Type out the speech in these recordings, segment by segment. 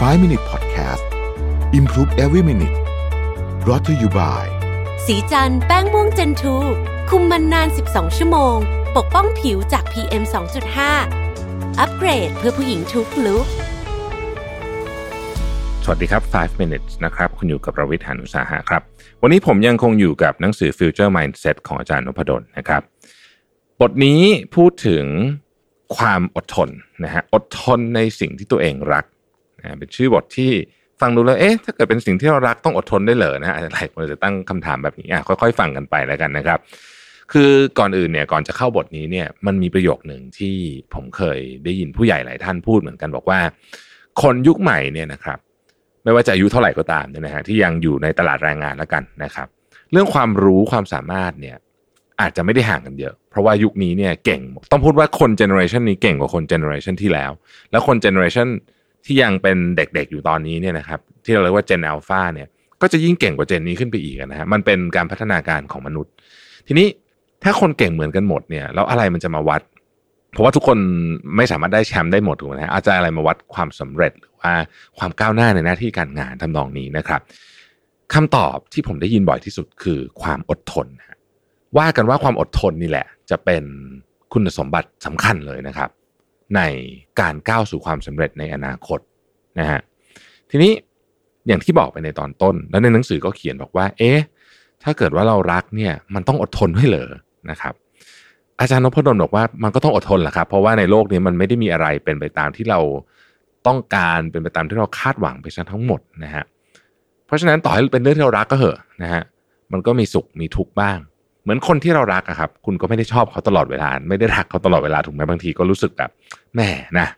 5 Minute Podcast Improve Every Minute brought to you by สีจันแป้งม่วงเจนทูคุมมันนาน 12 ชั่วโมง ปกป้องผิวจาก PM 2.5 อัปเกรดเพื่อผู้หญิงทุกลุกสวัสดีครับ 5 minutes นะครับ คุณอยู่กับประวิทยานุสาหะครับ วันนี้ผมยังคงอยู่กับหนังสือ Future Mindset ของอาจารย์นพดลนะครับ บทนี้พูดถึงความอดทนนะฮะ อดทนในสิ่งที่ตัวเองรักนะ เป็นชื่อบทที่ฟังดูแล้วเอ๊ะถ้าเกิดเป็นสิ่งที่เรารักต้องอดทนได้เหรอนะฮะหลายคนจะตั้งคำถามแบบนี้อะค่อยๆ ฟังกันไปแล้วกันนะครับ คือก่อนอื่นเนี่ยก่อนจะเข้าบทนี้เนี่ยมันมีประโยคหนึ่งที่ผมเคยได้ยินผู้ใหญ่หลายท่านพูดเหมือนกันบอกว่า คนยุคใหม่เนี่ยนะครับ ไม่ว่าจะอายุเท่าไหร่ก็ตามเนี่ยนะฮะที่ยังอยู่ในตลาดแรงงานแล้วกันนะครับ เรื่องความรู้ความสามารถเนี่ยอาจจะไม่ได้ห่างกันเยอะ เพราะว่ายุคนี้เนี่ยเก่ง ต้องพูดว่าคน generation นี้เก่งกว่าคน generation ที่แล้ว แล้วคน generation ที่ยังเป็นเด็กๆอยู่ตอนนี้เนี่ยนะครับที่เราเรียกว่า gen alpha เนี่ยก็จะยิ่งเก่งกว่า gen นี้ขึ้นไปอีกนะฮะมันเป็นการพัฒนาการของมนุษย์ ทีนี้ถ้าคนเก่งเหมือนกันหมดเนี่ยแล้วอะไรมันจะมาวัด เพราะว่าทุกคนไม่สามารถได้แชมป์ได้หมดถูกไหมฮะอาจจะอะไรมาวัดความสำเร็จหรือว่าความก้าวหน้าในหน้าที่การงานทำนองนี้นะครับคำตอบที่ผมได้ยินบ่อยที่สุดคือความอดทนว่ากันว่าความอดทนนี่แหละ จะเป็นคุณสมบัติสำคัญเลยนะครับ ในการก้าวสู่ความสำเร็จในอนาคตนะฮะทีนี้อย่างที่บอกไปในตอนต้น แล้วในหนังสือก็เขียนบอกว่า เอ๊ะถ้าเกิดว่าเรารักเนี่ยมันต้องอดทนด้วยเหรอนะครับ อาจารย์นพดลบอกว่ามันก็ต้องอดทนแหละครับ เพราะว่าในโลกนี้มันไม่ได้มีอะไรเป็นไปตามที่เราต้องการเป็นไปตามที่เราคาดหวังไปซะทั้งหมดนะฮะเพราะฉะนั้นต่อให้เป็นเรื่องที่เรารักก็เหอะนะฮะมันก็มีสุขมีทุกข์บ้าง เหมือนคนที่เรารักอะครับ คุณก็ไม่ได้ชอบเขาตลอดเวลา ไม่ได้รักเขาตลอดเวลาถูกไหมบางทีก็รู้สึกแบบแหม่นะ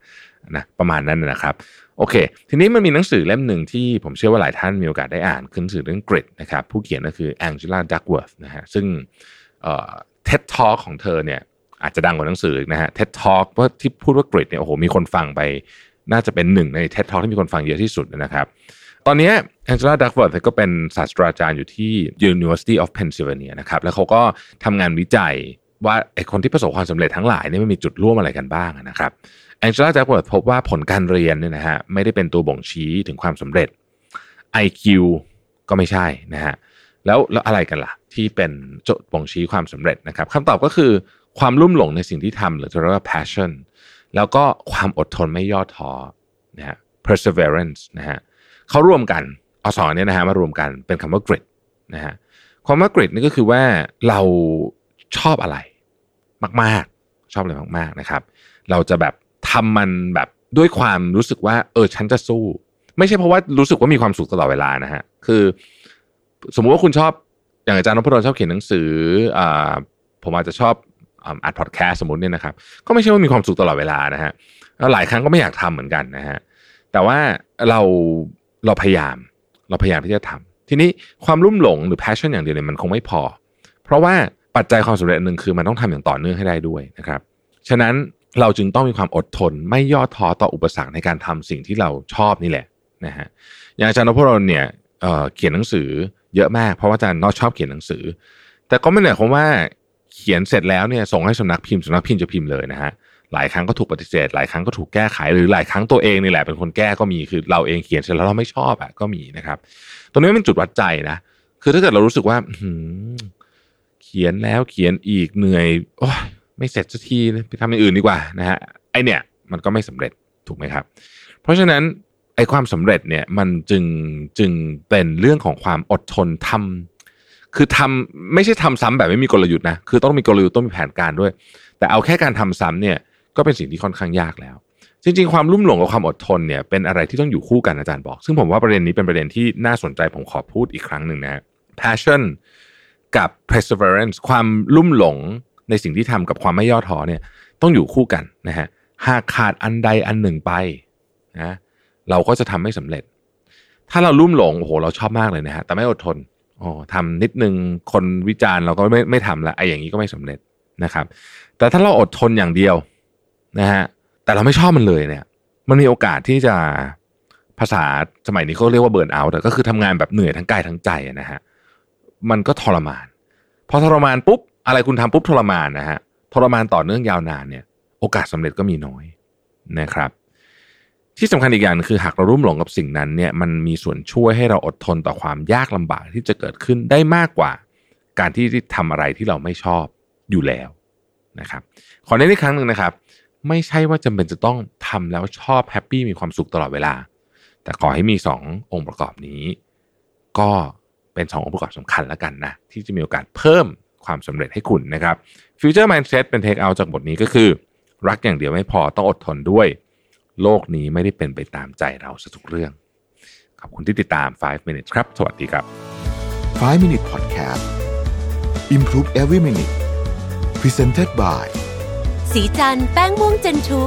นะประมาณนั้นนะครับ โอเค ทีนี้มันมีหนังสือเล่มหนึ่งที่ผมเชื่อว่าหลายท่านมีโอกาสได้อ่านคือหนังสือเรื่องกริดนะครับ ผู้เขียนก็คือแองเจล่าดักเวิร์ธนะฮะซึ่งเท็ดทอของเธอเนี่ยอาจจะดังกว่าหนังสือนะฮะเท็ดทอเพราะที่พูดว่า grit เนี่ยโอ้โหมีคนฟังไป น่าจะเป็นหนึ่งในเท็ดทอที่มีคนฟังเยอะที่สุดนะครับ ตอนนี้แองเจล่าดักเวิร์ธก็เป็นศาสตราจารย์อยู่ที่ University of Pennsylvania นะครับแล้วเขาก็ทำงานวิจัยว่าไอ้คนที่ประสบความสำเร็จทั้งหลายเนี่ยมันมีจุดร่วมอะไรกันบ้างนะครับแองเจล่าดักเวิร์ธพบว่าผลการเรียนเนี่ยนะฮะไม่ได้เป็นตัวบ่งชี้ถึงความสำเร็จ IQ ก็ไม่ใช่นะฮะแล้วแล้วอะไรกันล่ะ ที่เป็นจุดบ่งชี้ความสำเร็จนะครับคำตอบก็คือความลุ่มหลงในสิ่งที่ทำหรือที่เรียกว่า passion แล้วก็ความอดทนไม่ย่อท้อนะฮะ perseverance นะฮะ เขารวมกันอสองนี้นะฮะมารวมกันเป็นคำว่า grit นะฮะความว่า grit นี่ก็คือว่าเราชอบอะไร มากๆ ชอบอะไรมากๆนะครับ เราจะแบบทำมันแบบด้วยความรู้สึกว่า เออฉันจะสู้ ไม่ใช่เพราะว่ารู้สึกว่ามีความสุขตลอดเวลานะฮะคือ สมมุติว่าคุณชอบอย่างอาจารย์นพดลชอบเขียนหนังสืออ่าผมอาจจะชอบอัดพอดแคสต์สมมติเนี่ยนะครับ ก็ไม่ใช่ว่ามีความสุขตลอดเวลานะฮะแล้วหลายครั้งก็ไม่อยากทำเหมือนกันนะฮะแต่ว่าเรา เราพยายาม เราพยายามที่จะทำทีนี้ความรุ่มหลงหรือ passion อย่างเดียวเนี่ยมันคงไม่พอ เพราะว่าปัจจัยความสำเร็จหนึ่งคือมันต้องทำอย่างต่อเนื่องให้ได้ด้วยนะครับฉะนั้นเราจึงต้องมีความอดทน ไม่ย่อท้อต่ออุปสรรคในการทำสิ่งที่เราชอบนี่แหละนะฮะอย่างอาจารย์นพดลเนี่ยเเขียนหนังสือเยอะมาก เพราะว่าอาจารย์นอชอบเขียนหนังสือ แต่ก็ไม่ได้หมายความว่าเขียนเสร็จแล้วเนี่ยส่งให้สำนักพิมพ์สำนักพิมพ์จะพิมพ์เลยนะฮะ หลายครั้งก็ถูกปฏิเสธ หลายครั้งก็ถูกแก้ไข หรือหลายครั้งตัวเองนี่แหละเป็นคนแก้ก็มีคือเราเองเขียนเสร็จแล้วเราไม่ชอบอะก็มีนะครับ ตรงนี้เป็นจุดวัดใจนะคือถ้าเกิดเรารู้สึกว่าเขียนแล้วเขียนอีกเหนื่อยโอ้ยไม่เสร็จสักทีไปทำอย่างอื่นดีกว่านะฮะไอเนี่ยมันก็ไม่สำเร็จถูกไหมครับ เพราะฉะนั้นไอความสำเร็จเนี่ยมันจึงจึงเป็นเรื่องของความอดทนทำคือทำไม่ใช่ทำซ้ำแบบไม่มีกลยุทธ์นะคือต้องมีกลยุทธ์ต้องมีแผนการด้วย แต่เอาแค่การทำซ้ำเนี่ย ก็เป็นสิ่งที่ค่อนข้างยากแล้ว จริง ๆ ความลุ่มหลงกับความอดทนเนี่ยเป็นอะไรที่ต้องอยู่คู่กันอาจารย์บอก ซึ่งผมว่าประเด็นนี้เป็นประเด็นที่น่าสนใจผมขอพูดอีกครั้งหนึ่งนะ passion กับ perseverance ความลุ่มหลงในสิ่งที่ทำกับความไม่ย่อท้อเนี่ยต้องอยู่คู่กันนะฮะหากขาดอันใดอันหนึ่งไปนะเราก็จะทำไม่สำเร็จ ถ้าเราลุ่มหลงโอ้โหเราชอบมากเลยนะฮะแต่ไม่อดทนโอ้ทำนิดนึงคนวิจารณ์เราก็ไม่ไม่ทำละไอ้อย่างนี้ก็ไม่สำเร็จนะครับ แต่ถ้าเราอดทนอย่างเดียว นะฮะแต่เราไม่ชอบมันเลยเนี่ย มันมีโอกาสที่จะภาษาสมัยนี้เขาเรียกว่าเบิร์นเอาท์ก็คือทำงานแบบเหนื่อยทั้งกายทั้งใจนะฮะมันก็ทรมาน พอทรมานปุ๊บอะไรคุณทำปุ๊บทรมานนะฮะทรมานต่อเนื่องยาวนานเนี่ย โอกาสสำเร็จก็มีน้อยนะครับ ที่สำคัญอีกอย่างคือหากเรารุ่มหลงกับสิ่งนั้นเนี่ยมันมีส่วนช่วยให้เราอดทนต่อความยากลำบากที่จะเกิดขึ้นได้มากกว่า การที่ทำอะไรที่เราไม่ชอบอยู่แล้วนะครับ ขอเน้นอีกครั้งหนึ่งนะครับ ไม่ใช่ว่าจำเป็นจะต้องทำแล้วชอบ happy มีความสุขตลอดเวลา แต่ขอให้มี 2 องค์ประกอบนี้ ก็เป็น 2 องค์ประกอบสำคัญแล้วกันนะ ที่จะมีโอกาสเพิ่มความสำเร็จให้คุณนะครับ Future Mindset เป็น takeaway จากบทนี้ก็คือ รักอย่างเดียวไม่พอต้องอดทนด้วย โลกนี้ไม่ได้เป็นไปตามใจเราซะทุกเรื่อง ขอบคุณที่ติดตาม 5 minutes ครับ สวัสดีครับ 5 Minute Podcast Improve Every Minute Presented by สีจันแป้งม่วงเจนทู